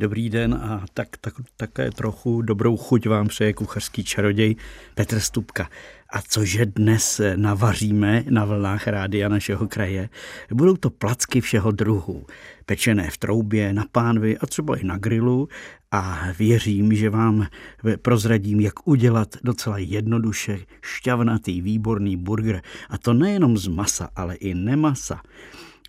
Dobrý den a tak, tak, také trochu dobrou chuť vám přeje kuchařský čaroděj Petr Stupka. A cože dnes navaříme na vlnách rádia našeho kraje? Budou to placky všeho druhu. Pečené v troubě, na pánvi a třeba i na grilu. A věřím, že vám prozradím, jak udělat docela jednoduše šťavnatý, výborný burger. A to nejenom z masa, ale i nemasa.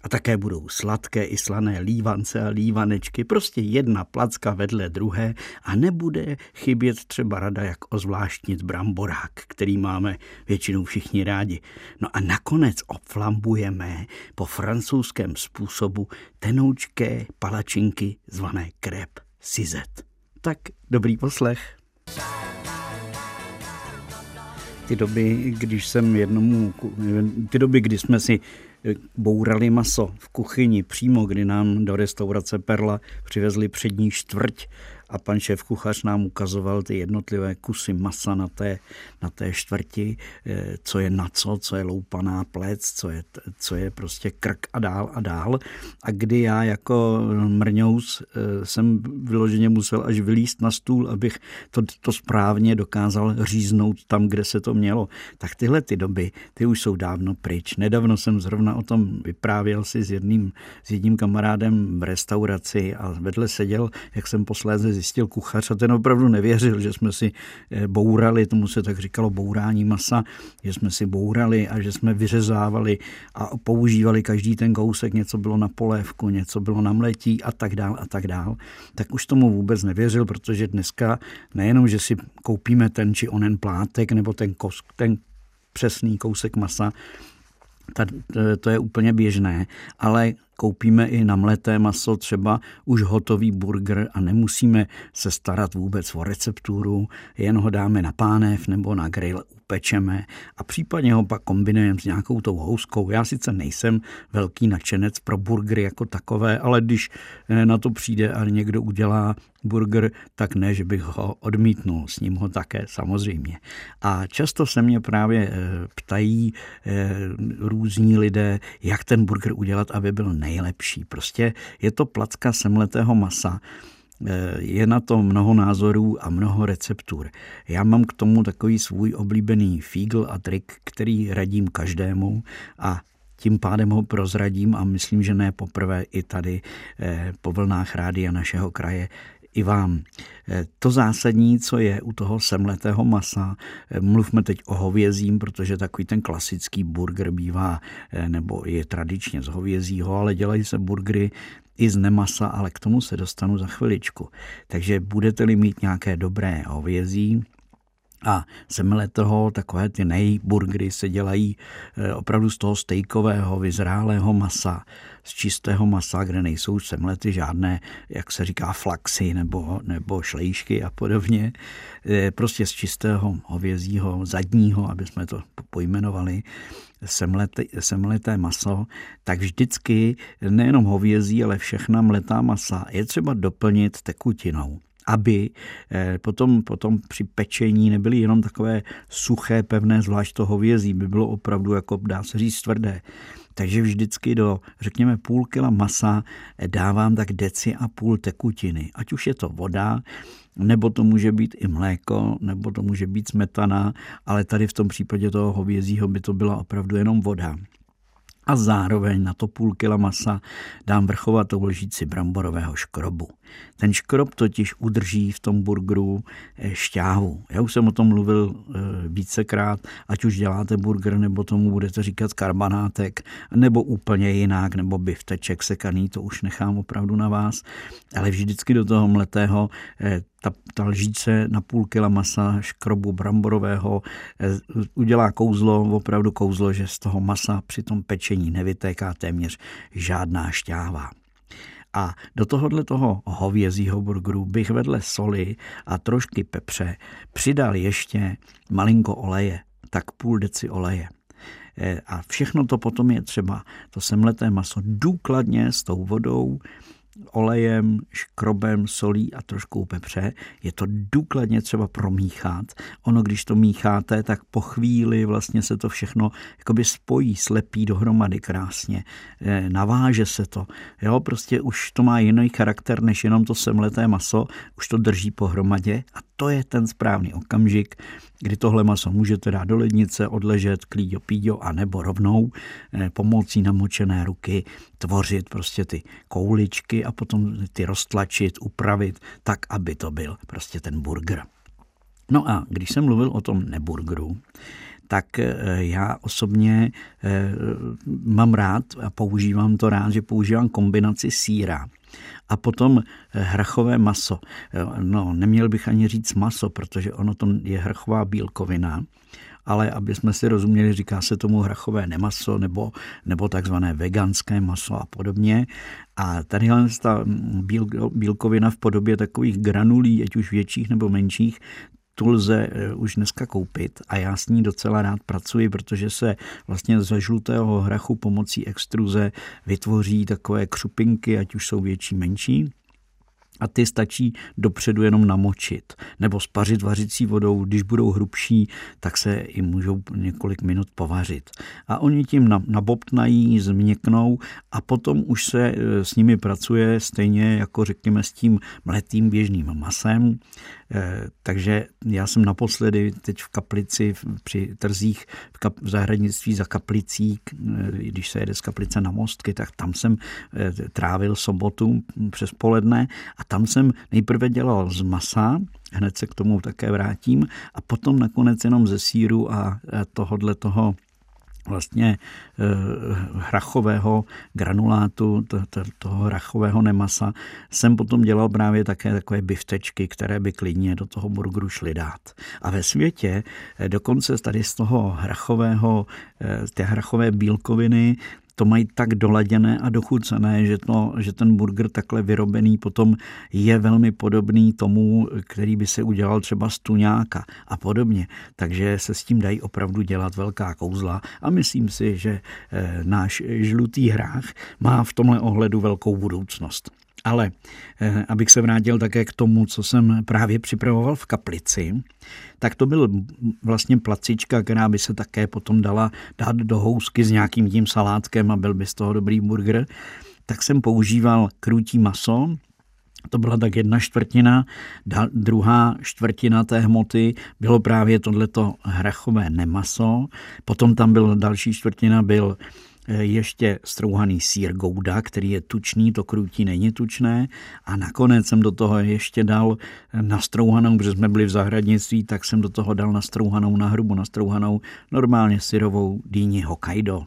A také budou sladké i slané lívance a lívanečky, prostě jedna placka vedle druhé a nebude chybět třeba rada, jak ozvláštnit bramborák, který máme většinou všichni rádi. No a nakonec oflambujeme po francouzském způsobu tenoučké palačinky zvané krep sizet. Tak dobrý poslech. Ty doby, když jsem jednomu, ty doby, kdy jsme si bourali maso v kuchyni přímo, kdy nám do restaurace Perla přivezli přední čtvrť a pan šéf kuchař nám ukazoval ty jednotlivé kusy masa na té, na té čtvrti, eh, co je na co, co je loupaná plec, co je, co je prostě krk a dál a dál. A kdy já jako mrňous eh, jsem vyloženě musel až vylíst na stůl, abych to, to správně dokázal říznout tam, kde se to mělo. Tak tyhle ty doby, ty už jsou dávno pryč. Nedávno jsem zrovna o tom vyprávěl si s jedním, s jedním kamarádem v restauraci a vedle seděl, jak jsem posléze zjistil kuchař a ten opravdu nevěřil, že jsme si eh, bourali, tomu se tak říkalo bourání masa, že jsme si bourali a že jsme vyřezávali a používali každý ten kousek, něco bylo na polévku, něco bylo na mletí a tak dál a tak dál. Tak už tomu vůbec nevěřil, protože dneska nejenom, že si koupíme ten či onen plátek nebo ten, kos, ten přesný kousek masa, to je úplně běžné, ale koupíme i namleté maso, třeba už hotový burger a nemusíme se starat vůbec o recepturu, jen ho dáme na pánev nebo na grill, upečeme a případně ho pak kombinujeme s nějakou tou houskou. Já sice nejsem velký nadšenec pro burgery jako takové, ale když eh, na to přijde a někdo udělá burger, tak ne, že bych ho odmítnul, s ním ho také samozřejmě. A často se mě právě eh, ptají eh, různí lidé, jak ten burger udělat, aby byl nejlepší. Prostě je to placka semletého masa, je na to mnoho názorů a mnoho receptur. Já mám k tomu takový svůj oblíbený fígl a trik, který radím každému a tím pádem ho prozradím a myslím, že ne poprvé i tady po vlnách rádia našeho kraje i vám. Eh, to zásadní, co je u toho semletého masa, eh, mluvme teď o hovězím, protože takový ten klasický burger bývá, eh, nebo je tradičně z hovězího, ale dělají se burgery i z nemasa, ale k tomu se dostanu za chviličku. Takže budete-li mít nějaké dobré hovězí, a toho, takové ty nejburgery se dělají eh, opravdu z toho stejkového, vyzrálého masa, z čistého masa, kde nejsou semlety žádné, jak se říká, flaxy nebo, nebo šlejšky a podobně. Eh, prostě z čistého hovězího zadního, aby jsme to pojmenovali, semlete, semleté maso, tak vždycky nejenom hovězí, ale všechna mletá masa je třeba doplnit tekutinou aby eh, potom, potom při pečení nebyly jenom takové suché, pevné, zvlášť to hovězí, by bylo opravdu, jako dá se říct, tvrdé. Takže vždycky do, řekněme, půl kila masa eh, dávám tak deci a půl tekutiny. Ať už je to voda, nebo to může být i mléko, nebo to může být smetana, ale tady v tom případě toho hovězího by to byla opravdu jenom voda a zároveň na to půl kila masa dám vrchovatou lžíci bramborového škrobu. Ten škrob totiž udrží v tom burgeru eh, šťávu. Já už jsem o tom mluvil eh, vícekrát, ať už děláte burger, nebo tomu budete říkat karbanátek, nebo úplně jinak, nebo bifteček sekaný, to už nechám opravdu na vás. Ale vždycky do toho mletého eh, ta, ta lžíce na půl kila masa škrobu bramborového udělá kouzlo, opravdu kouzlo, že z toho masa při tom pečení nevytéká téměř žádná šťáva. A do tohohle toho hovězího burgeru bych vedle soli a trošky pepře přidal ještě malinko oleje, tak půl deci oleje. E, a všechno to potom je třeba, to semleté maso důkladně s tou vodou olejem, škrobem, solí a trošku pepře. Je to důkladně třeba promíchat. Ono, když to mícháte, tak po chvíli vlastně se to všechno jakoby spojí, slepí dohromady krásně. Eh, naváže se to. Jo, prostě už to má jiný charakter, než jenom to semleté maso. Už to drží pohromadě a to je ten správný okamžik, kdy tohle maso můžete dát do lednice, odležet, klíďo, píďo a nebo rovnou eh, pomocí namočené ruky tvořit prostě ty kouličky a potom ty roztlačit, upravit tak, aby to byl prostě ten burger. No a když jsem mluvil o tom neburgeru, tak eh, já osobně eh, mám rád a používám to rád, že používám kombinaci síra a potom eh, hrachové maso. No, neměl bych ani říct maso, protože ono to je hrachová bílkovina, ale aby jsme si rozuměli, říká se tomu hrachové nemaso nebo, nebo takzvané veganské maso a podobně. A tady ta bílkovina v podobě takových granulí, ať už větších nebo menších, tu lze eh, už dneska koupit a já s ní docela rád pracuji, protože se vlastně ze žlutého hrachu pomocí extruze vytvoří takové křupinky, ať už jsou větší, menší a ty stačí dopředu jenom namočit nebo spařit vařicí vodou. Když budou hrubší, tak se i můžou několik minut povařit. A oni tím nabobtnají, změknou a potom už se e, s nimi pracuje stejně jako řekněme s tím mletým běžným masem. E, takže já jsem naposledy teď v kaplici při trzích v, kap, v zahradnictví za kaplicí, e, když se jede z kaplice na mostky, tak tam jsem trávil sobotu přes poledne a tam jsem nejprve dělal z masa, hned se k tomu také vrátím, a potom nakonec jenom ze síru a tohodle toho vlastně eh, hrachového granulátu, to, to, toho hrachového nemasa, jsem potom dělal právě také takové biftečky, které by klidně do toho burgeru šly dát. A ve světě eh, dokonce tady z toho hrachového, eh, té hrachové bílkoviny to mají tak doladěné a dochucené, že, to, že ten burger takhle vyrobený potom je velmi podobný tomu, který by se udělal třeba z tuňáka a podobně. Takže se s tím dají opravdu dělat velká kouzla a myslím si, že eh, náš žlutý hrách má v tomhle ohledu velkou budoucnost. Ale eh, abych se vrátil také k tomu, co jsem právě připravoval v kaplici, tak to byl vlastně placička, která by se také potom dala dát do housky s nějakým tím salátkem a byl by z toho dobrý burger. Tak jsem používal krutí maso, to byla tak jedna čtvrtina, druhá čtvrtina té hmoty bylo právě tohleto hrachové nemaso, potom tam byl další čtvrtina byl ještě strouhaný sír gouda, který je tučný, to krutí není tučné a nakonec jsem do toho ještě dal eh, nastrouhanou, protože jsme byli v zahradnictví, tak jsem do toho dal nastrouhanou, na hrubu nastrouhanou normálně syrovou dýni Hokkaido.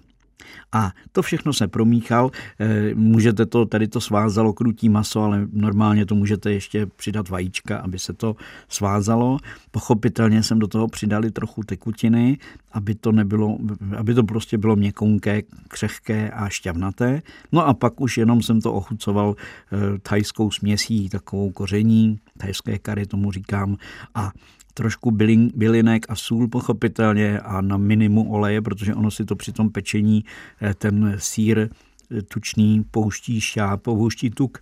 A to všechno se promíchal. Eh, můžete to, tady to svázalo krutí maso, ale normálně to můžete ještě přidat vajíčka, aby se to svázalo. Pochopitelně jsem do toho přidali trochu tekutiny, aby to nebylo, aby to prostě bylo měkonké, křehké a šťavnaté. No a pak už jenom jsem to ochucoval eh, thajskou směsí, takovou koření, thajské kary tomu říkám, a trošku bylin, bylinek a sůl pochopitelně a na minimum oleje, protože ono si to při tom pečení eh, ten sír eh, tučný pouští šťáp, pouští tuk.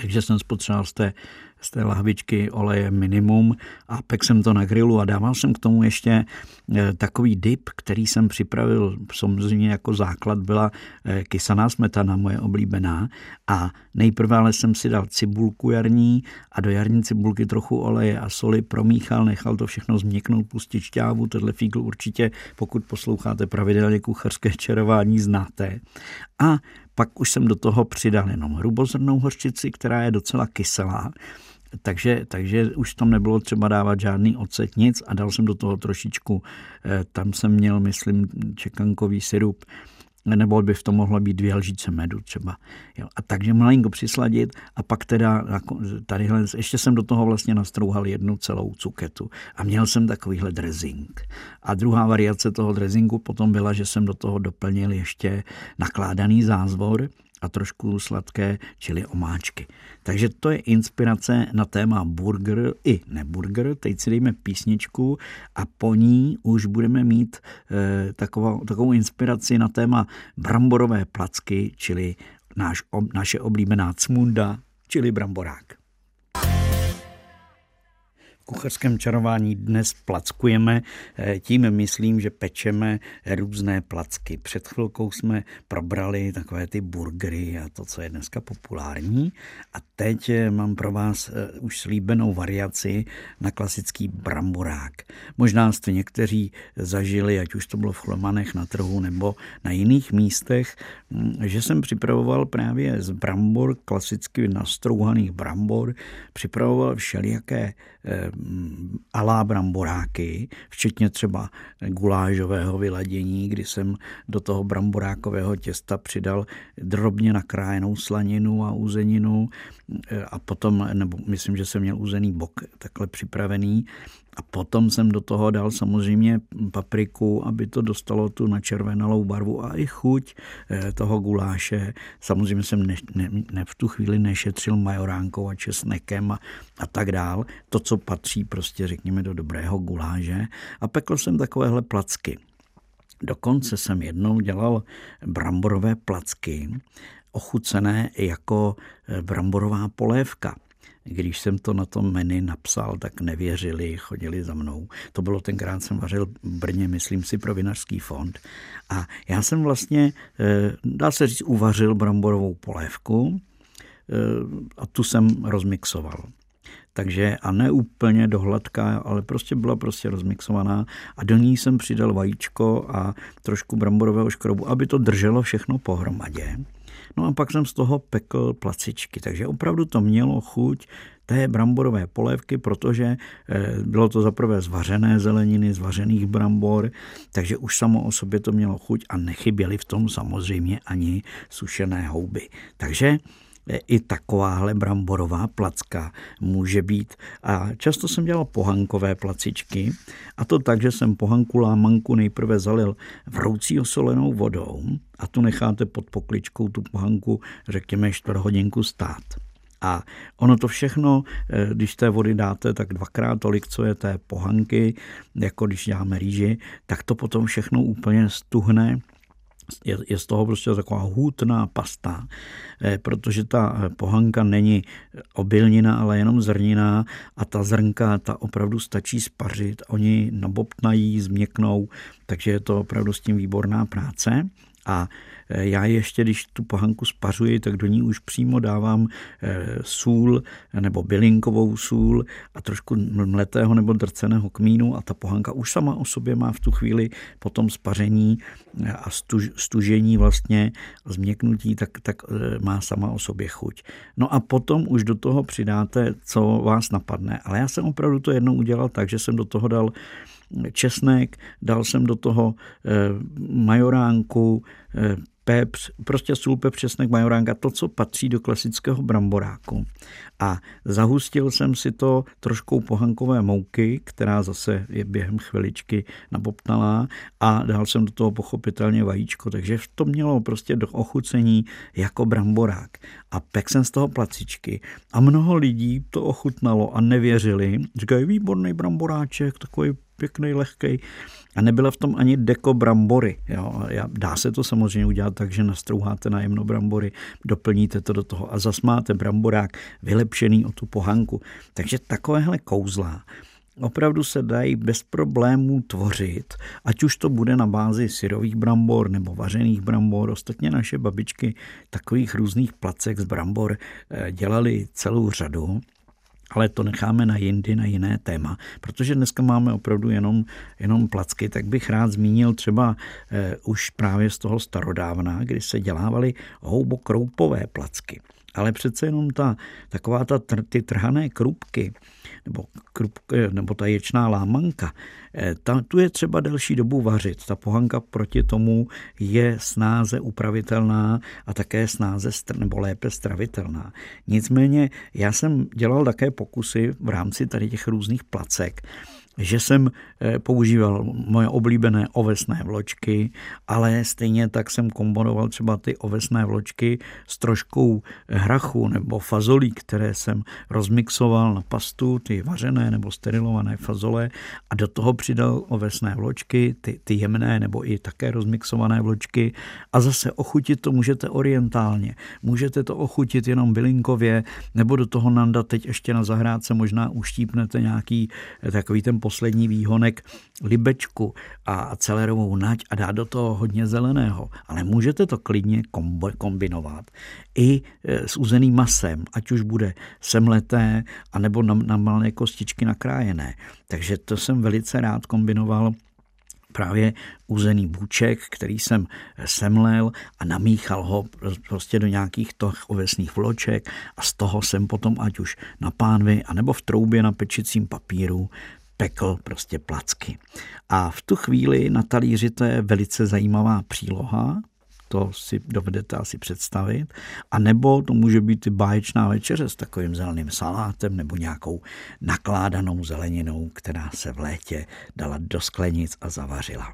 Takže jsem spotřeboval z té z té lahvičky oleje minimum a pek jsem to na grilu a dával jsem k tomu ještě eh, takový dip, který jsem připravil, samozřejmě jako základ byla eh, kysaná smetana, moje oblíbená a nejprve ale jsem si dal cibulku jarní a do jarní cibulky trochu oleje a soli promíchal, nechal to všechno změknout, pustit šťávu, tenhle fígl určitě, pokud posloucháte pravidelně kuchařské čarování, znáte. A pak už jsem do toho přidal jenom hrubozrnou hořčici, která je docela kyselá. Takže, takže už tam nebylo třeba dávat žádný ocet, nic. A dal jsem do toho trošičku, eh, tam jsem měl, myslím, čekankový syrup, nebo by v tom mohlo být dvě lžíce medu třeba. Jo. A takže malinko přisladit a pak teda tadyhle, ještě jsem do toho vlastně nastrouhal jednu celou cuketu a měl jsem takovýhle dressing. A druhá variace toho dressingu potom byla, že jsem do toho doplnil ještě nakládaný zázvor, a trošku sladké, čili omáčky. Takže to je inspirace na téma burger i neburger. Teď si dejme písničku a po ní už budeme mít e, takovou, takovou inspiraci na téma bramborové placky, čili náš, naše oblíbená cmunda, čili bramborák kuchařském čarování dnes plackujeme. Eh, tím myslím, že pečeme různé placky. Před chvilkou jsme probrali takové ty burgery a to, co je dneska populární. A teď eh, mám pro vás eh, už slíbenou variaci na klasický bramborák. Možná jste někteří zažili, ať už to bylo v Chlomanech na trhu nebo na jiných místech, hm, že jsem připravoval právě z brambor, klasicky nastrouhaných brambor, připravoval všelijaké alá bramboráky, včetně třeba gulážového vyladění, kdy jsem do toho bramborákového těsta přidal drobně nakrájenou slaninu a uzeninu a potom, nebo myslím, že jsem měl uzený bok takhle připravený a potom jsem do toho dal samozřejmě papriku, aby to dostalo tu načervenalou barvu a i chuť eh, toho guláše. Samozřejmě jsem ne, ne, ne v tu chvíli nešetřil majoránkou a česnekem a, a tak dál. To, co patří prostě, řekněme, do dobrého guláže. A pekl jsem takovéhle placky. Dokonce jsem jednou dělal bramborové placky, ochucené jako eh, bramborová polévka. Když jsem to na tom menu napsal, tak nevěřili, chodili za mnou. To bylo tenkrát, jsem vařil v Brně, myslím si, pro vinařský fond. A já jsem vlastně, eh, dá se říct, uvařil bramborovou polévku eh, a tu jsem rozmixoval. Takže a ne úplně dohladká, ale prostě byla prostě rozmixovaná a do ní jsem přidal vajíčko a trošku bramborového škrobu, aby to drželo všechno pohromadě. No a pak jsem z toho pekl placičky, takže opravdu to mělo chuť té bramborové polévky, protože eh, bylo to zaprvé zvařené zeleniny, zvařených brambor, takže už samo o sobě to mělo chuť a nechyběly v tom samozřejmě ani sušené houby. Takže i takováhle bramborová placka může být. A často jsem dělal pohankové placičky a to tak, že jsem pohanku lámanku nejprve zalil vroucí osolenou vodou a tu necháte pod pokličkou tu pohanku, řekněme, čtvrt hodinku stát. A ono to všechno, eh, když té vody dáte tak dvakrát tolik, co je té pohanky, jako když děláme rýži, tak to potom všechno úplně stuhne je, je z toho prostě taková hůtná pasta, eh, protože ta eh, pohanka není obilnina, ale jenom zrnina a ta zrnka, ta opravdu stačí spařit, oni nabobtnají, změknou, takže je to opravdu s tím výborná práce. A já ještě, když tu pohanku spařuji, tak do ní už přímo dávám eh, sůl nebo bylinkovou sůl a trošku mletého nebo drceného kmínu a ta pohanka už sama o sobě má v tu chvíli po tom spaření eh, a stuž, stužení vlastně změknutí, tak, tak má sama o sobě chuť. No a potom už do toho přidáte, co vás napadne. Ale já jsem opravdu to jednou udělal tak, že jsem do toho dal česnek, dal jsem do toho majoránku, pepř, prostě sůl, pepř, česnek, majoránka, to, co patří do klasického bramboráku. A zahustil jsem si to troškou pohankové mouky, která zase je během chviličky nabobtnalá a dal jsem do toho pochopitelně vajíčko, takže to mělo prostě do ochucení jako bramborák. A pek jsem z toho placičky a mnoho lidí to ochutnalo a nevěřili. Říkají, výborný bramboráček, takový pěkný, lehký. A nebyla v tom ani deko brambory. Jo. Dá se to samozřejmě udělat tak, že nastrouháte na jemno brambory, doplníte to do toho a zas máte bramborák vylepšený o tu pohanku. Takže takovéhle kouzla opravdu se dají bez problémů tvořit, ať už to bude na bázi syrových brambor nebo vařených brambor. Ostatně naše babičky takových různých placek z brambor eh, dělali celou řadu ale to necháme na jindy, na jiné téma, protože dneska máme opravdu jenom, jenom placky, tak bych rád zmínil třeba eh, už právě z toho starodávna, kdy se dělávaly houbokroupové placky. Ale přece jenom ta, taková ta, ty trhané krupky, nebo, krup, nebo ta ječná lámanka, eh, ta, tu je třeba delší dobu vařit. Ta pohanka proti tomu je snáze upravitelná a také snáze nebo lépe stravitelná. Nicméně já jsem dělal také pokusy v rámci tady těch různých placek že jsem eh, používal moje oblíbené ovesné vločky, ale stejně tak jsem komponoval třeba ty ovesné vločky s troškou hrachu nebo fazolí, které jsem rozmixoval na pastu, ty vařené nebo sterilované fazole a do toho přidal ovesné vločky, ty, ty jemné nebo i také rozmixované vločky a zase ochutit to můžete orientálně. Můžete to ochutit jenom bylinkově nebo do toho nandat teď ještě na zahrádce možná uštípnete nějaký eh, takový ten poslední výhonek libečku a celerovou nať a dát do toho hodně zeleného. Ale můžete to klidně kombinovat i e, s uzeným masem, ať už bude semleté, anebo na, na malé kostičky nakrájené. Takže to jsem velice rád kombinoval právě uzený bůček, který jsem semlel a namíchal ho prostě do nějakých těch ovesných vloček a z toho jsem potom ať už na pánvi anebo v troubě na pečicím papíru pekl prostě placky. A v tu chvíli na talíři to je velice zajímavá příloha, to si dovedete asi představit. A nebo to může být i báječná večeře s takovým zeleným salátem nebo nějakou nakládanou zeleninou, která se v létě dala do sklenic a zavařila.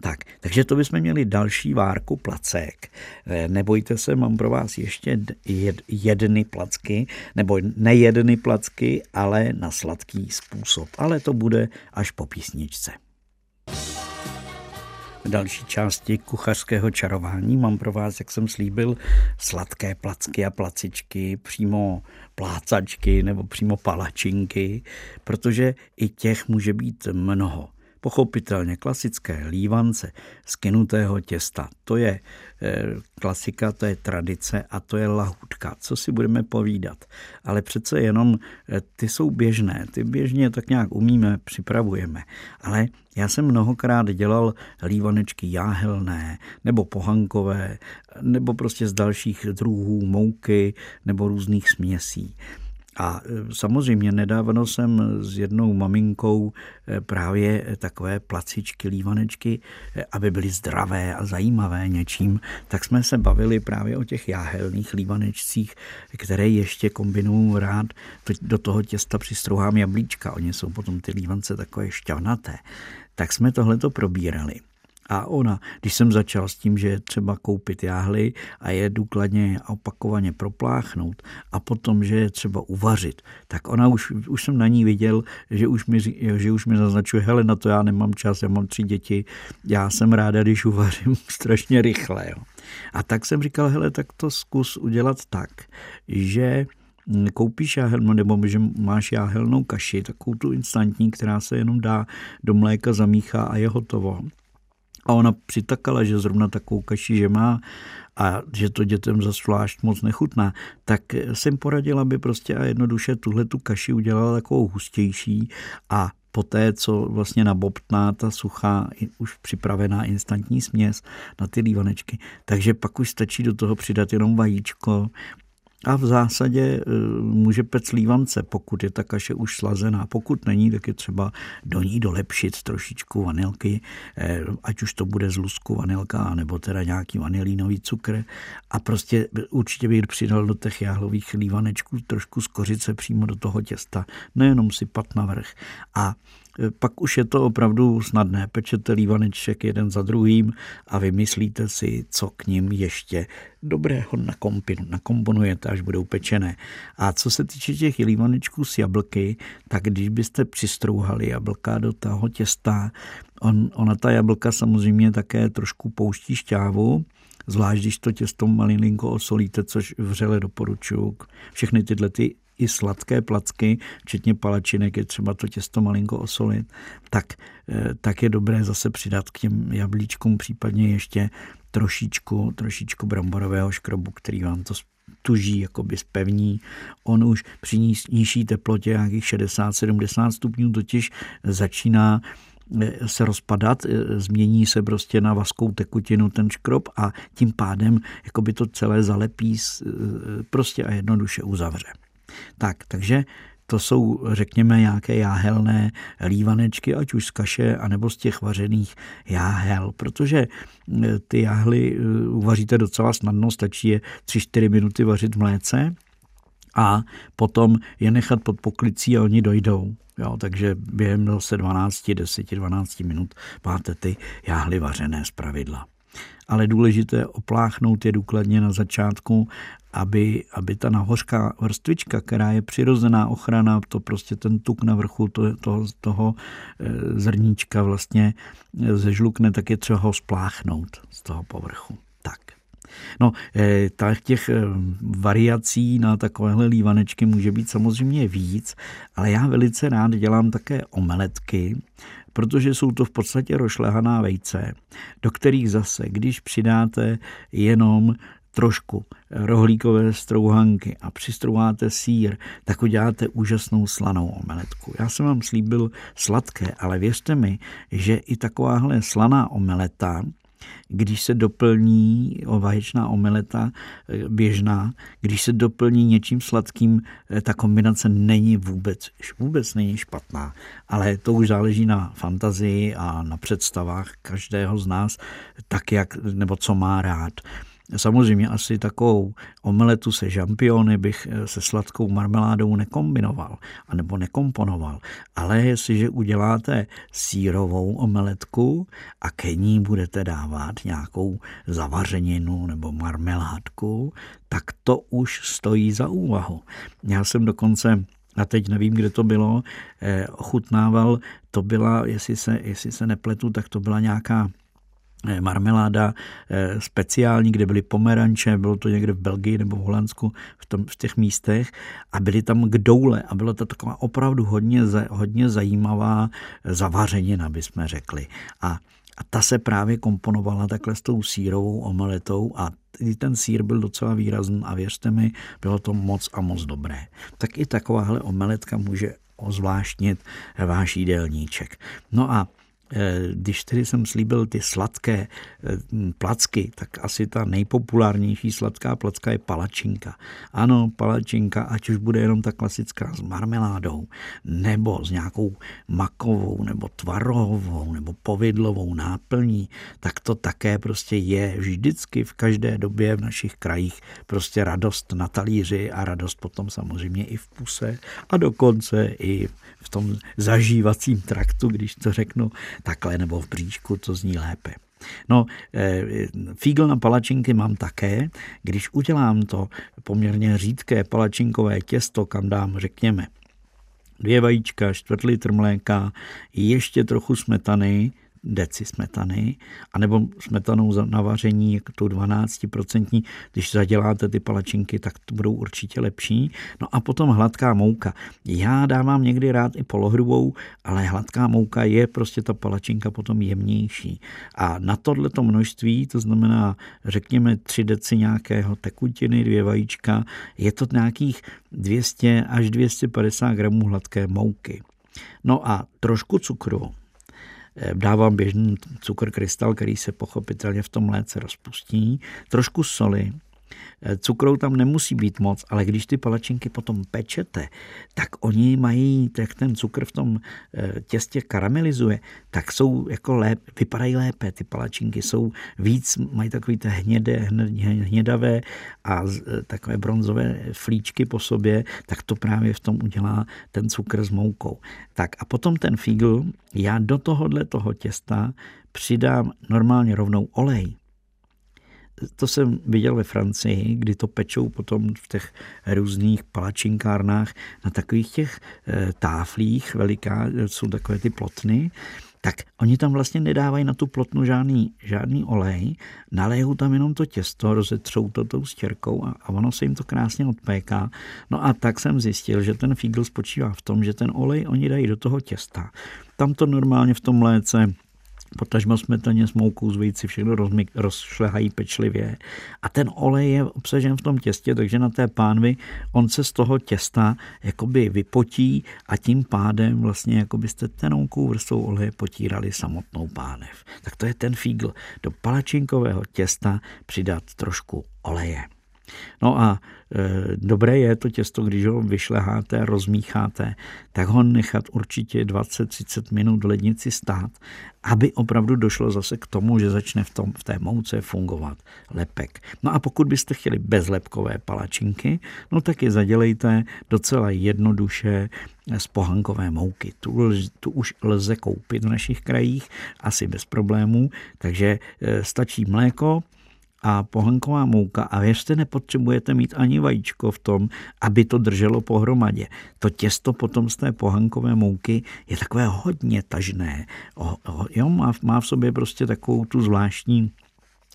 Tak, takže to bychom měli další várku placek. Eh, nebojte se, mám pro vás ještě jed, jedny placky, nebo nejedny placky, ale na sladký způsob. Ale to bude až po písničce. Další části kuchařského čarování mám pro vás, jak jsem slíbil, sladké placky a placičky, přímo plácačky nebo přímo palačinky, protože i těch může být mnoho. Pochopitelně klasické lívance z těsta, to je eh, klasika, to je tradice a to je lahůdka. Co si budeme povídat? Ale přece jenom eh, ty jsou běžné, ty běžně tak nějak umíme, připravujeme. Ale já jsem mnohokrát dělal lívanečky jáhelné nebo pohankové, nebo prostě z dalších druhů mouky nebo různých směsí. A e, samozřejmě nedávno jsem s jednou maminkou e, právě takové placičky, lívanečky, e, aby byly zdravé a zajímavé něčím, tak jsme se bavili právě o těch jáhelných lívanečcích, které ještě kombinuju rád. Do toho těsta přistrouhám jablíčka, oni jsou potom ty lívance takové šťavnaté. Tak jsme tohleto probírali. A ona, když jsem začal s tím, že je třeba koupit jáhly a je důkladně a opakovaně propláchnout a potom, že je třeba uvařit, tak ona už, už jsem na ní viděl, že už mi, že už mi naznačuje, hele, na to já nemám čas, já mám tři děti, já jsem ráda, když uvařím strašně rychle. Jo. A tak jsem říkal, hele, tak to zkus udělat tak, že koupíš jáhelnou, nebo že máš jáhelnou kaši, takovou tu instantní, která se jenom dá do mléka zamíchá a je hotovo. A ona přitakala, že zrovna takovou kaši, že má a že to dětem za zvlášť moc nechutná, tak jsem poradila, aby prostě a jednoduše tuhle tu kaši udělala takovou hustější a poté, co vlastně nabobtná ta suchá, už připravená instantní směs na ty lívanečky. Takže pak už stačí do toho přidat jenom vajíčko, a v zásadě e, může pec lívance, pokud je ta kaše už slazená. Pokud není, tak je třeba do ní dolepšit trošičku vanilky, e, ať už to bude z lusku vanilka, nebo teda nějaký vanilínový cukr. A prostě určitě bych přidal do těch jáhlových lívanečků trošku z kořice přímo do toho těsta, nejenom sypat na vrch. A pak už je to opravdu snadné. Pečete lívaneček jeden za druhým a vymyslíte si, co k ním ještě dobrého nakomponujete, až budou pečené. A co se týče těch lívanečků s jablky, tak když byste přistrouhali jablka do toho těsta, on, ona ta jablka samozřejmě také trošku pouští šťávu, zvlášť když to těsto malinko osolíte, což vřele doporučuji. Všechny tyhle ty i sladké placky, včetně palačinek, je třeba to těsto malinko osolit, tak, eh, tak je dobré zase přidat k těm jablíčkům případně ještě trošičku, trošičku bramborového škrobu, který vám to tuží, jakoby spevní. On už při nižší teplotě, nějakých 60-70 stupňů, totiž začíná eh, se rozpadat, eh, změní se prostě na vaskou tekutinu ten škrob a tím pádem jakoby to celé zalepí prostě a jednoduše uzavře. Tak, takže to jsou, řekněme, nějaké jáhelné lívanečky, ať už z kaše, anebo z těch vařených jáhel, protože e, ty jáhly e, uvaříte docela snadno, stačí je 3-4 minuty vařit v mléce a potom je nechat pod poklicí a oni dojdou. Jo, takže během zase 12, 10, 12 minut máte ty jáhly vařené z pravidla. Ale důležité opláchnout je důkladně na začátku, aby, aby ta nahořká vrstvička, která je přirozená ochrana, to prostě ten tuk na vrchu to, to, toho eh, zrníčka vlastně eh, zežlukne, tak je třeba ho spláchnout z toho povrchu. Tak. No, eh, těch variací na takovéhle lívanečky může být samozřejmě víc, ale já velice rád dělám také omeletky, protože jsou to v podstatě rošlehaná vejce, do kterých zase, když přidáte jenom trošku rohlíkové strouhanky a přistrouháte sír, tak uděláte úžasnou slanou omeletku. Já jsem vám slíbil sladké, ale věřte mi, že i takováhle slaná omeleta, když se doplní vaječná omeleta eh, běžná, když se doplní něčím sladkým, eh, ta kombinace není vůbec, vůbec není špatná. Ale to už záleží na fantazii a na představách každého z nás, tak jak, nebo co má rád. Samozřejmě asi takovou omeletu se žampiony bych eh, se sladkou marmeládou nekombinoval, anebo nekomponoval. Ale jestliže uděláte sírovou omeletku a ke ní budete dávat nějakou zavařeninu nebo marmeládku, tak to už stojí za úvahu. Já jsem dokonce a teď nevím, kde to bylo, eh, ochutnával, to byla, jestli se, jestli se nepletu, tak to byla nějaká marmeláda eh, speciální, kde byly pomeranče, bylo to někde v Belgii nebo v Holandsku, v, tom, v těch místech a byly tam kdoule a byla to taková opravdu hodně, hodně zajímavá zavařenina, bychom řekli. A, a ta se právě komponovala takhle s tou sírovou omeletou a ten sír byl docela výrazný a věřte mi, bylo to moc a moc dobré. Tak i takováhle omeletka může ozvláštnit váš jídelníček. No a Eh, když tedy jsem slíbil ty sladké eh, placky, tak asi ta nejpopulárnější sladká placka je palačinka. Ano, palačinka, ať už bude jenom ta klasická s marmeládou, nebo s nějakou makovou, nebo tvarohovou, nebo povidlovou náplní, tak to také prostě je vždycky v každé době v našich krajích prostě radost na talíři a radost potom samozřejmě i v puse a dokonce i v tom zažívacím traktu, když to řeknu takhle, nebo v bříšku, to zní lépe. No, eh, fígl na palačinky mám také. Když udělám to poměrně řídké palačinkové těsto, kam dám, řekněme, dvě vajíčka, čtvrt litr mléka, ještě trochu smetany, deci smetany, anebo smetanou na vaření, jako tu 12%, když zaděláte ty palačinky, tak to budou určitě lepší. No a potom hladká mouka. Já dávám někdy rád i polohrubou, ale hladká mouka je prostě ta palačinka potom jemnější. A na tohleto množství, to znamená, řekněme, 3 deci nějakého tekutiny, dvě vajíčka, je to nějakých 200 až 250 gramů hladké mouky. No a trošku cukru, dávám běžný cukr krystal, který se pochopitelně v tom léce rozpustí, trošku soli, Eh, Cukrou tam nemusí být moc, ale když ty palačinky potom pečete, tak oni mají, jak ten cukr v tom eh, těstě karamelizuje, tak jsou jako lép, vypadají lépe. Ty palačinky jsou víc, mají takový ty hnědé, hnědavé a eh, takové bronzové flíčky po sobě, tak to právě v tom udělá ten cukr s moukou. Tak a potom ten fígl, já do tohohle toho těsta přidám normálně rovnou olej to jsem viděl ve Francii, kdy to pečou potom v těch různých palačinkárnách na takových těch eh, táflích veliká, jsou takové ty plotny, tak oni tam vlastně nedávají na tu plotnu žádný, žádný olej, nalejou tam jenom to těsto, rozetřou to tou stěrkou a, a ono se jim to krásně odpéká. No a tak jsem zjistil, že ten fígl spočívá v tom, že ten olej oni dají do toho těsta. Tam to normálně v tom léce potažmo smetaně s moukou z vejci všechno rozmyk, rozšlehají pečlivě. A ten olej je obsažen v tom těstě, takže na té pánvi on se z toho těsta jakoby vypotí a tím pádem vlastně jako byste tenoukou vrstvou oleje potírali samotnou pánev. Tak to je ten fígl. Do palačinkového těsta přidat trošku oleje. No a e, dobré je to těsto, když ho vyšleháte, rozmícháte, tak ho nechat určitě 20-30 minut v lednici stát, aby opravdu došlo zase k tomu, že začne v, tom, v té mouce fungovat lepek. No a pokud byste chtěli bezlepkové palačinky, no tak je zadělejte docela jednoduše z pohankové mouky. Tu, tu už lze koupit v našich krajích, asi bez problémů, takže e, stačí mléko, a pohanková mouka a věřte, nepotřebujete mít ani vajíčko v tom, aby to drželo pohromadě. To těsto potom z té pohankové mouky je takové hodně tažné. O, o, jo, má, má v sobě prostě takovou tu zvláštní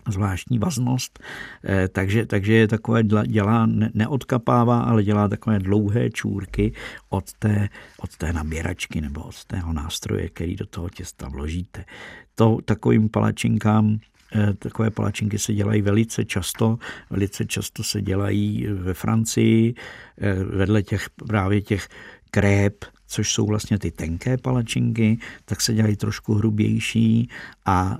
zvláštní vaznost, eh, takže, takže je takové, dělá, ne, neodkapává, ale dělá takové dlouhé čůrky od té, od té naběračky nebo od tého nástroje, který do toho těsta vložíte. To takovým palačinkám takové palačinky se dělají velice často. Velice často se dělají ve Francii, eh, vedle těch právě těch krép, což jsou vlastně ty tenké palačinky, tak se dělají trošku hrubější a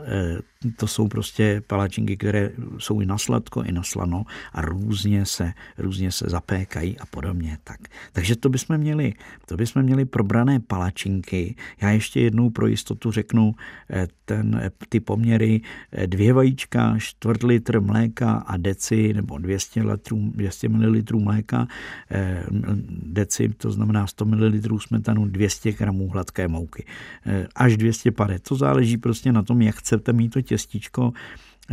to jsou prostě palačinky, které jsou i na sladko, i na slano a různě se, různě se zapékají a podobně. Tak. Takže to bychom měli, to bychom měli probrané palačinky. Já ještě jednou pro jistotu řeknu e, ten, ty poměry e, dvě vajíčka, čtvrt litr mléka a deci nebo 200, litrů, 200 ml mléka, deci, to znamená 100 ml smetanu, 200 gramů hladké mouky. Až 200 pade. To záleží prostě na tom, jak chcete mít to těstičko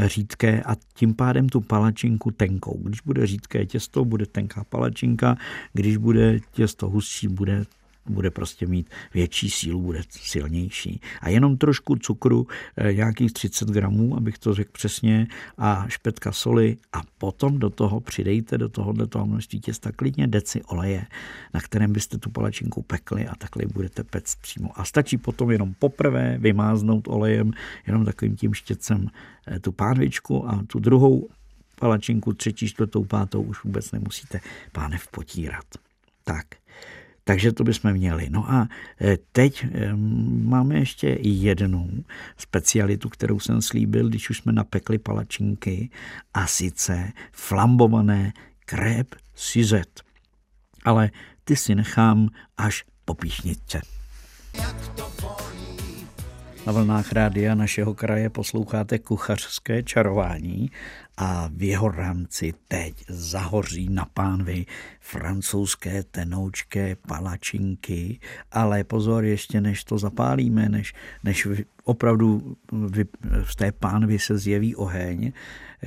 řídké a tím pádem tu palačinku tenkou. Když bude řídké těsto, bude tenká palačinka, když bude těsto hustší, bude bude prostě mít větší sílu, bude silnější. A jenom trošku cukru, eh, nějakých 30 gramů, abych to řekl přesně, a špetka soli a potom do toho přidejte do tohohle toho množství těsta klidně deci oleje, na kterém byste tu palačinku pekli a takhle budete pect přímo. A stačí potom jenom poprvé vymáznout olejem, jenom takovým tím štětcem eh, tu pánvičku a tu druhou palačinku, třetí, čtvrtou, pátou už vůbec nemusíte pánev potírat. Tak. Takže to bychom měli. No a e, teď e, máme ještě jednu specialitu, kterou jsem slíbil, když už jsme napekli palačinky, a sice flambované krép sizet. Ale ty si nechám až po píšničce. Jak to na vlnách rádia našeho kraje posloucháte kuchařské čarování a v jeho rámci teď zahoří na pánvy francouzské tenoučké palačinky, ale pozor, ještě než to zapálíme, než, než opravdu v té pánvi se zjeví oheň,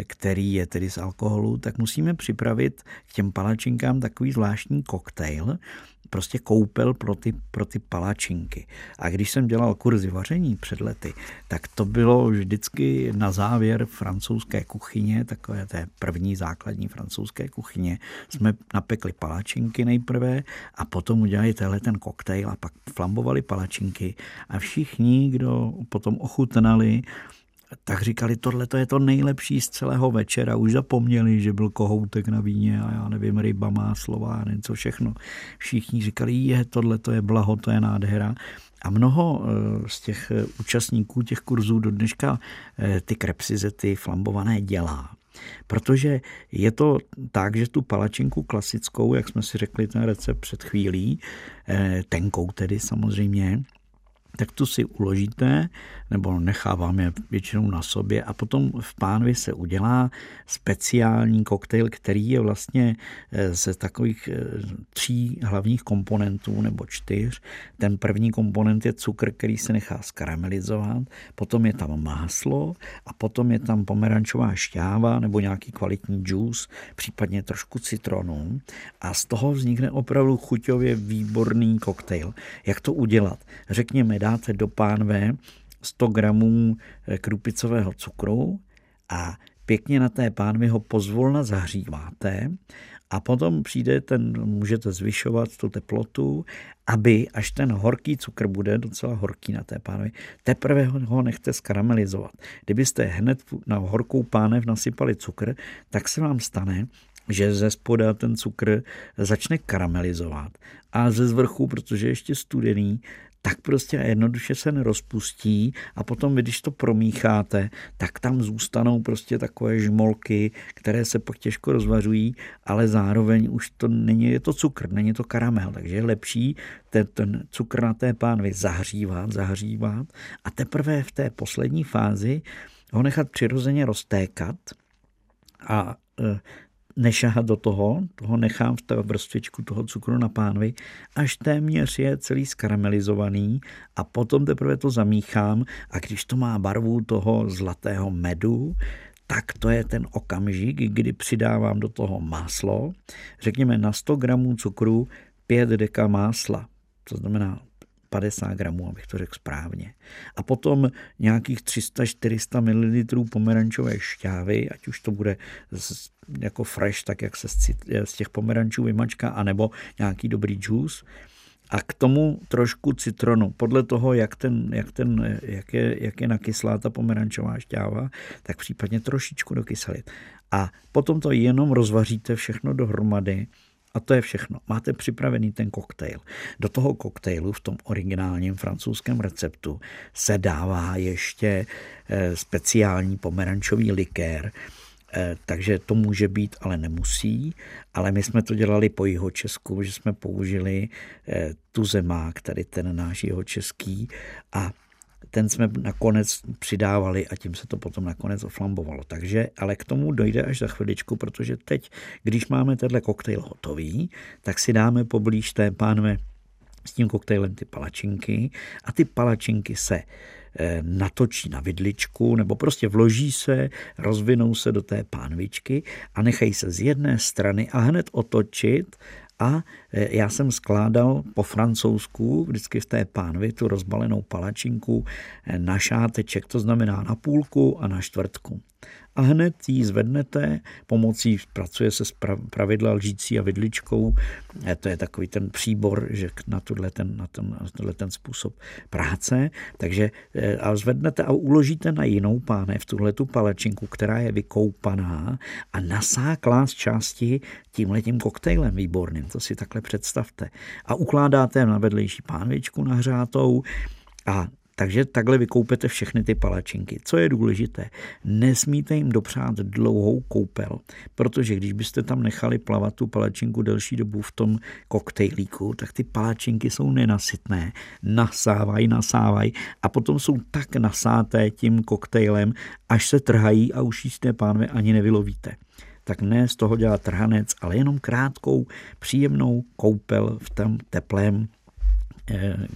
který je tedy z alkoholu, tak musíme připravit k těm palačinkám takový zvláštní koktejl, prostě koupel pro ty, pro ty palačinky. A když jsem dělal kurzy vaření před lety, tak to bylo vždycky na závěr francouzské kuchyně, takové té první základní francouzské kuchyně, jsme napekli palačinky nejprve a potom udělali tenhle ten koktejl a pak flambovali palačinky a všichni, kdo potom ochutnali, tak říkali, tohle to je to nejlepší z celého večera. Už zapomněli, že byl kohoutek na víně a já nevím, ryba, máslo a něco všechno. Všichni říkali, je, tohle to je blaho, to je nádhera. A mnoho eh, z těch eh, účastníků těch kurzů do dneška eh, ty krepsizety flambované dělá. Protože je to tak, že tu palačinku klasickou, jak jsme si řekli ten recept před chvílí, tenkou tedy samozřejmě, tak tu si uložíte, nebo necháváme většinou na sobě a potom v pánvi se udělá speciální koktejl, který je vlastně eh, ze takových eh, tří hlavních komponentů nebo čtyř. Ten první komponent je cukr, který se nechá skaramelizovat, potom je tam máslo a potom je tam pomerančová šťáva nebo nějaký kvalitní džus, případně trošku citronu a z toho vznikne opravdu chuťově výborný koktejl. Jak to udělat? Řekněme, dáte do pánve 100 gramů eh, krupicového cukru a pěkně na té pánvi ho pozvolna zahříváte a potom přijde ten, můžete zvyšovat tu teplotu, aby až ten horký cukr bude docela horký na té pánvi, teprve ho nechte skaramelizovat. Kdybyste hned na horkou pánev nasypali cukr, tak se vám stane, že ze spoda ten cukr začne karamelizovat a ze zvrchu, protože ještě studený, tak prostě jednoduše se nerozpustí a potom, když to promícháte, tak tam zůstanou prostě takové žmolky, které se pak těžko rozvařují, ale zároveň už to není, je to cukr, není to karamel, takže je lepší ten, ten cukr na té pánvi zahřívat, zahřívat a teprve v té poslední fázi ho nechat přirozeně roztékat a e, nešahat do toho, toho nechám v té vrstvičku toho cukru na pánvi, až téměř je celý skaramelizovaný a potom teprve to zamíchám a když to má barvu toho zlatého medu, tak to je ten okamžik, kdy přidávám do toho máslo, řekněme na 100 gramů cukru 5 deka másla, to znamená 50 gramů, abych to řekl správně. A potom nějakých 300-400 ml pomerančové šťávy, ať už to bude z, jako fresh, tak jak se z těch pomerančů vymačká, anebo nějaký dobrý džus. A k tomu trošku citronu. Podle toho, jak, ten, jak, ten, jak, je, jak je nakyslá ta pomerančová šťáva, tak případně trošičku dokyselit. A potom to jenom rozvaříte všechno dohromady a to je všechno. Máte připravený ten koktejl. Do toho koktejlu v tom originálním francouzském receptu se dává ještě eh, speciální pomerančový likér, takže to může být, ale nemusí. Ale my jsme to dělali po jeho Česku, že jsme použili eh, tu zemák, tady ten náš jeho český a ten jsme nakonec přidávali a tím se to potom nakonec oflambovalo. Takže, ale k tomu dojde až za chviličku, protože teď, když máme tenhle koktejl hotový, tak si dáme poblíž té pánve s tím koktejlem ty palačinky a ty palačinky se eh, natočí na vidličku nebo prostě vloží se, rozvinou se do té pánvičky a nechají se z jedné strany a hned otočit. A e, já jsem skládal po francouzsku vždycky v té pánvi tu rozbalenou palačinku e, na šáteček, to znamená na půlku a na čtvrtku a hned ji zvednete pomocí, pracuje se s pravidla lžící a vidličkou, to je takový ten příbor, že na tuhle ten, na ten, na tuhle ten způsob práce, takže eh, a zvednete a uložíte na jinou pánev tuhle tu palečinku, která je vykoupaná a nasáklá z části tímhletím koktejlem výborným, to si takhle představte. A ukládáte na vedlejší pánvičku nahřátou a takže takhle vykoupete všechny ty palačinky. Co je důležité, nesmíte jim dopřát dlouhou koupel, protože když byste tam nechali plavat tu palačinku delší dobu v tom koktejlíku, tak ty palačinky jsou nenasytné, nasávají, nasávají a potom jsou tak nasáté tím koktejlem, až se trhají a už jisté pánve ani nevylovíte. Tak ne z toho dělat trhanec, ale jenom krátkou, příjemnou koupel v tom teplém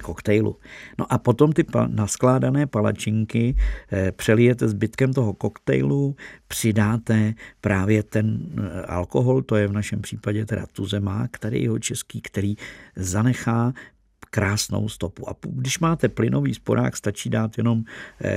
koktejlu. No a potom ty naskládané palačinky eh, přelijete zbytkem toho koktejlu, přidáte právě ten eh, alkohol, to je v našem případě teda tuzemák, který jeho český, který zanechá krásnou stopu. A když máte plynový sporák, stačí dát jenom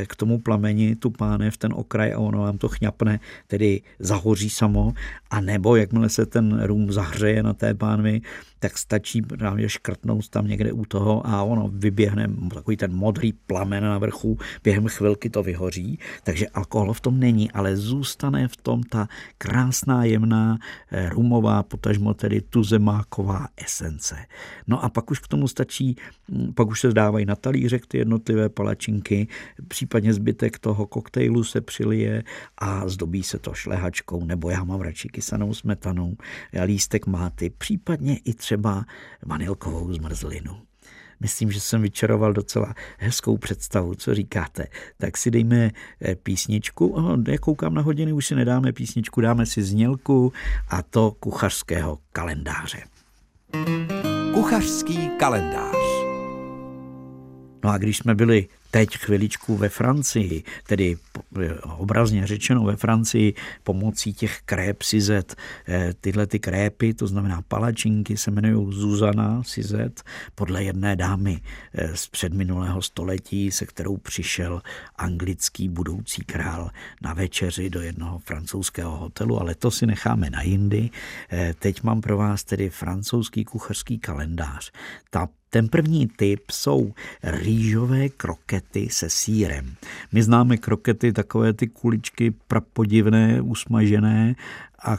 k tomu plameni tu pánev, ten okraj a ono vám to chňapne, tedy zahoří samo, a nebo jakmile se ten rum zahřeje na té pánvi, tak stačí právě škrtnout tam někde u toho a ono vyběhne takový ten modrý plamen na vrchu, během chvilky to vyhoří, takže alkohol v tom není, ale zůstane v tom ta krásná, jemná, eh, rumová, potažmo tedy tuzemáková esence. No a pak už k tomu stačí, hm, pak už se zdávají na talířek ty jednotlivé palačinky, případně zbytek toho koktejlu se přilije a zdobí se to šlehačkou, nebo já mám radši kysanou smetanou, lístek máty, případně i třeba vanilkovou zmrzlinu. Myslím, že jsem vyčaroval docela hezkou představu, co říkáte. Tak si dejme eh, písničku. Já koukám na hodiny, už si nedáme písničku, dáme si znělku a to kuchařského kalendáře. Kuchařský kalendář. No a když jsme byli teď chviličku ve Francii, tedy obrazně řečeno ve Francii pomocí těch krép Sizet. Eh, tyhle ty krépy, to znamená palačinky, se jmenují Zuzana Sizet, podle jedné dámy eh, z předminulého století, se kterou přišel anglický budoucí král na večeři do jednoho francouzského hotelu, ale to si necháme na jindy. Eh, teď mám pro vás tedy francouzský kuchařský kalendář. Ta ten první typ jsou rýžové krokety se sírem. My známe krokety, takové ty kuličky prapodivné, usmažené a e,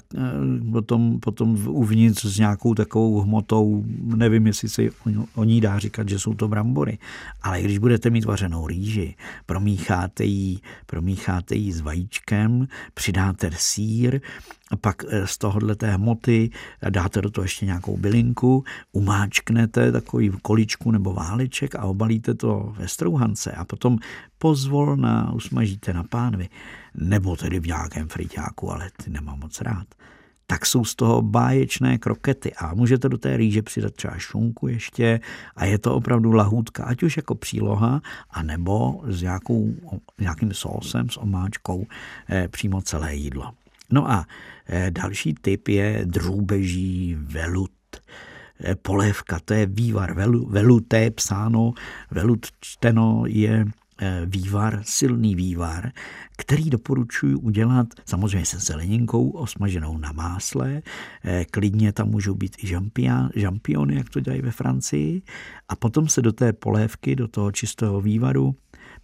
potom, potom uvnitř s nějakou takovou hmotou, nevím, jestli se o ní dá říkat, že jsou to brambory, ale když budete mít vařenou rýži, promícháte ji, promícháte ji s vajíčkem, přidáte sír, pak e, z tohohle té hmoty dáte do toho ještě nějakou bylinku, umáčknete takový količku nebo váleček a obalíte to ve strouhance a potom pozvolna usmažíte na pánvi nebo tedy v nějakém friťáku, ale ty nemám moc rád, tak jsou z toho báječné krokety a můžete do té rýže přidat třeba šunku ještě a je to opravdu lahůdka, ať už jako příloha, anebo s nějakou, nějakým sósem, s omáčkou eh, přímo celé jídlo. No a eh, další typ je drůbeží velut eh, polévka, to je vývar velu, veluté psáno, velut čteno je Eh, vývar, silný vývar, který doporučuji udělat samozřejmě se zeleninkou osmaženou na másle. Klidně tam můžou být i žampiony, jak to dělají ve Francii. A potom se do té polévky, do toho čistého vývaru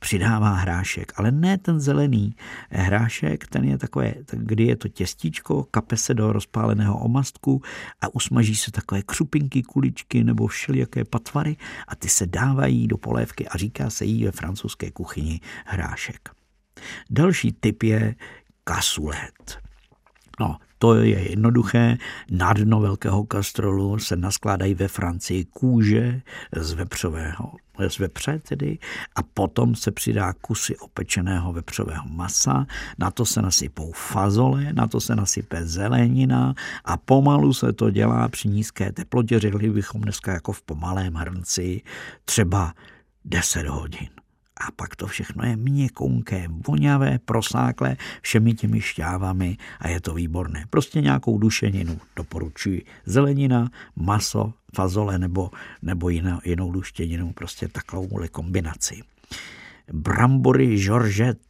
přidává hrášek, ale ne ten zelený. Hrášek, ten je takové, kdy je to těstíčko, kape se do rozpáleného omastku a usmaží se takové křupinky, kuličky nebo všelijaké patvary a ty se dávají do polévky a říká se jí ve francouzské kuchyni hrášek. Další typ je kasulet. No, to je jednoduché. Na dno velkého kastrolu se naskládají ve Francii kůže z vepřového z vepře tedy, a potom se přidá kusy opečeného vepřového masa, na to se nasypou fazole, na to se nasype zelenina a pomalu se to dělá při nízké teplotě, řekli bychom dneska jako v pomalém hrnci, třeba 10 hodin. A pak to všechno je měkonké, voňavé, prosáklé všemi těmi šťávami a je to výborné. Prostě nějakou dušeninu doporučuji. Zelenina, maso, fazole nebo, nebo jinou, jinou duštěninu, prostě takovouhle kombinaci. Brambory Georgette,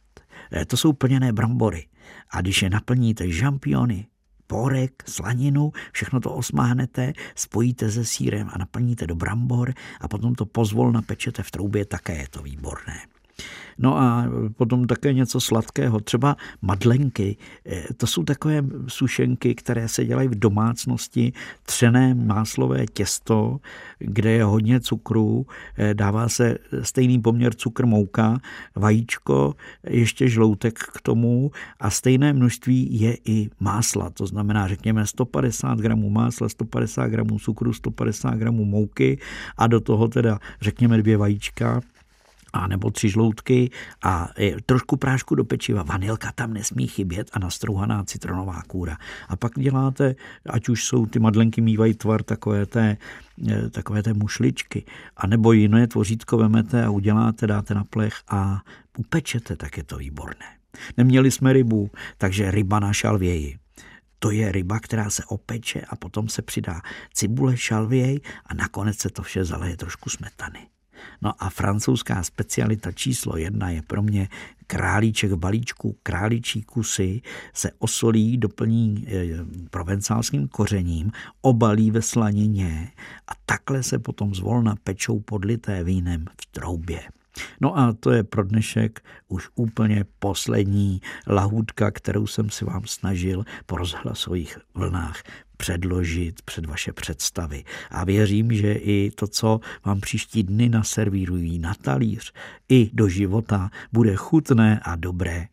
eh, to jsou plněné brambory. A když je naplníte žampiony, porek, slaninu, všechno to osmáhnete, spojíte se sírem a naplníte do brambor a potom to pozvolna pečete v troubě, také je to výborné. No a potom také něco sladkého, třeba madlenky. Eh, to jsou takové sušenky, které se dělají v domácnosti, třené máslové těsto, kde je hodně cukru, eh, dává se stejný poměr cukr, mouka, vajíčko, ještě žloutek k tomu a stejné množství je i másla. To znamená, řekněme 150 gramů másla, 150 gramů cukru, 150 gramů mouky a do toho teda řekněme dvě vajíčka, a nebo tři žloutky a trošku prášku do pečiva. Vanilka tam nesmí chybět a nastrouhaná citronová kůra. A pak děláte, ať už jsou ty madlenky mývají tvar takové té, e, takové té mušličky, a nebo jiné tvořítko vemete a uděláte, dáte na plech a upečete, tak je to výborné. Neměli jsme rybu, takže ryba na šalvěji. To je ryba, která se opeče a potom se přidá cibule, šalvěj a nakonec se to vše zaleje trošku smetany. No a francouzská specialita číslo jedna je pro mě králíček v balíčku, králičí kusy se osolí, doplní e, provencálským kořením, obalí ve slanině a takhle se potom zvolna pečou podlité vínem v troubě. No a to je pro dnešek už úplně poslední lahůdka, kterou jsem si vám snažil po rozhlasových vlnách předložit před vaše představy. A věřím, že i to, co vám příští dny naservírují na talíř, i do života, bude chutné a dobré.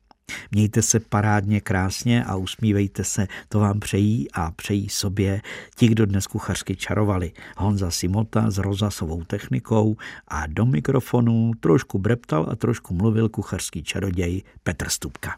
Mějte se parádně krásně a usmívejte se, to vám přejí a přejí sobě ti, kdo dnes kuchařsky čarovali. Honza Simota s rozhlasovou technikou a do mikrofonu trošku breptal a trošku mluvil kuchařský čaroděj Petr Stupka.